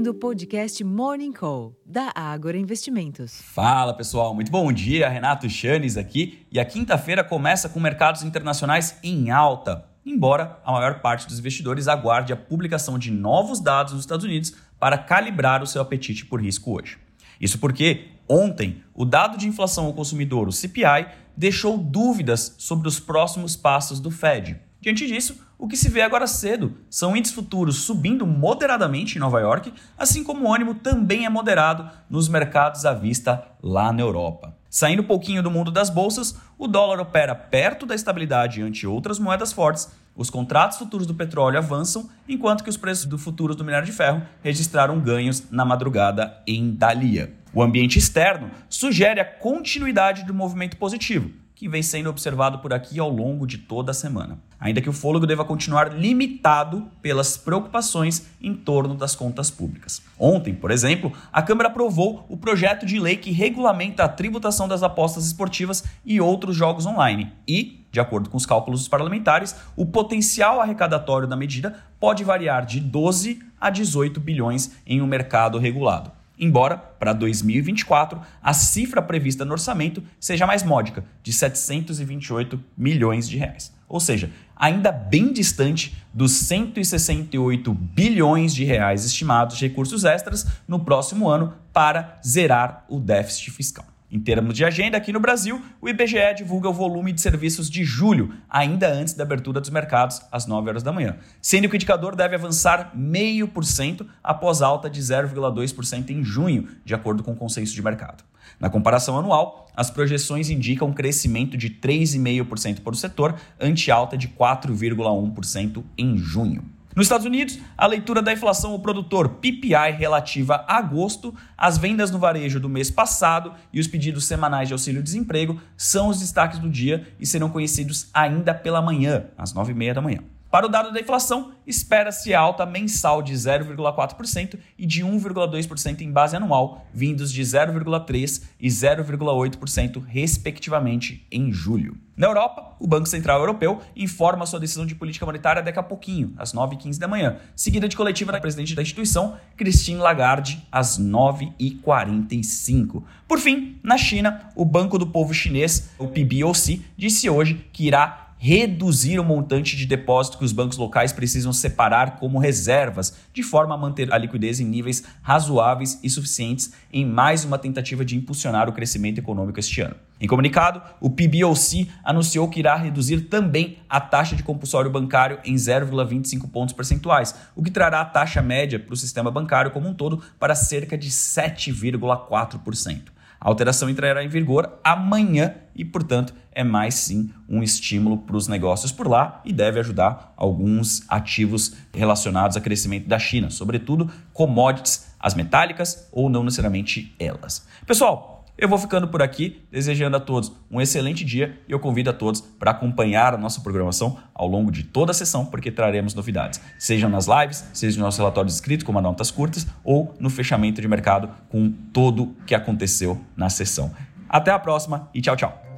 ouvindo o podcast Morning Call, da Ágora Investimentos. Fala pessoal, muito bom dia. Renato Chanes aqui. E a quinta-feira começa com mercados internacionais em alta, embora a maior parte dos investidores aguarde a publicação de novos dados nos Estados Unidos para calibrar o seu apetite por risco hoje. Isso porque ontem o dado de inflação ao consumidor, o CPI, deixou dúvidas sobre os próximos passos do Fed. Diante disso, o que se vê agora cedo são índices futuros subindo moderadamente em Nova York, assim como o ânimo também é moderado nos mercados à vista lá na Europa. Saindo um pouquinho do mundo das bolsas, o dólar opera perto da estabilidade ante outras moedas fortes, os contratos futuros do petróleo avançam, enquanto que os preços do futuros do minério de ferro registraram ganhos na madrugada em Dalia. O ambiente externo sugere a continuidade do movimento positivo, que vem sendo observado por aqui ao longo de toda a semana. Ainda que o fôlego deva continuar limitado pelas preocupações em torno das contas públicas. Ontem, por exemplo, a Câmara aprovou o projeto de lei que regulamenta a tributação das apostas esportivas e outros jogos online. E, de acordo com os cálculos dos parlamentares, o potencial arrecadatório da medida pode variar de 12 a 18 bilhões em um mercado regulado embora para 2024 a cifra prevista no orçamento seja mais módica, de 728 milhões de reais. Ou seja, ainda bem distante dos 168 bilhões de reais estimados de recursos extras no próximo ano para zerar o déficit fiscal. Em termos de agenda, aqui no Brasil, o IBGE divulga o volume de serviços de julho, ainda antes da abertura dos mercados, às 9 horas da manhã, sendo que o indicador deve avançar 0,5% após alta de 0,2% em junho, de acordo com o consenso de mercado. Na comparação anual, as projeções indicam um crescimento de 3,5% para o setor, ante alta de 4,1% em junho. Nos Estados Unidos, a leitura da inflação ao produtor PPI relativa a agosto, as vendas no varejo do mês passado e os pedidos semanais de auxílio-desemprego são os destaques do dia e serão conhecidos ainda pela manhã, às 9h30 da manhã. Para o dado da inflação, espera-se alta mensal de 0,4% e de 1,2% em base anual, vindos de 0,3% e 0,8%, respectivamente, em julho. Na Europa, o Banco Central Europeu informa sua decisão de política monetária daqui a pouquinho, às 9h15 da manhã, seguida de coletiva da presidente da instituição, Christine Lagarde, às 9h45. Por fim, na China, o Banco do Povo Chinês, o PBOC, disse hoje que irá reduzir o montante de depósito que os bancos locais precisam separar como reservas, de forma a manter a liquidez em níveis razoáveis e suficientes em mais uma tentativa de impulsionar o crescimento econômico este ano. Em comunicado, o PBOC anunciou que irá reduzir também a taxa de compulsório bancário em 0,25 pontos percentuais, o que trará a taxa média para o sistema bancário como um todo para cerca de 7,4%. A alteração entrará em vigor amanhã e, portanto, é mais sim um estímulo para os negócios por lá e deve ajudar alguns ativos relacionados ao crescimento da China, sobretudo commodities, as metálicas ou não necessariamente elas. Pessoal, eu vou ficando por aqui, desejando a todos um excelente dia e eu convido a todos para acompanhar a nossa programação ao longo de toda a sessão, porque traremos novidades, sejam nas lives, seja nos nossos relatórios escritos, como notas curtas, ou no fechamento de mercado com todo o que aconteceu na sessão. Até a próxima e tchau, tchau.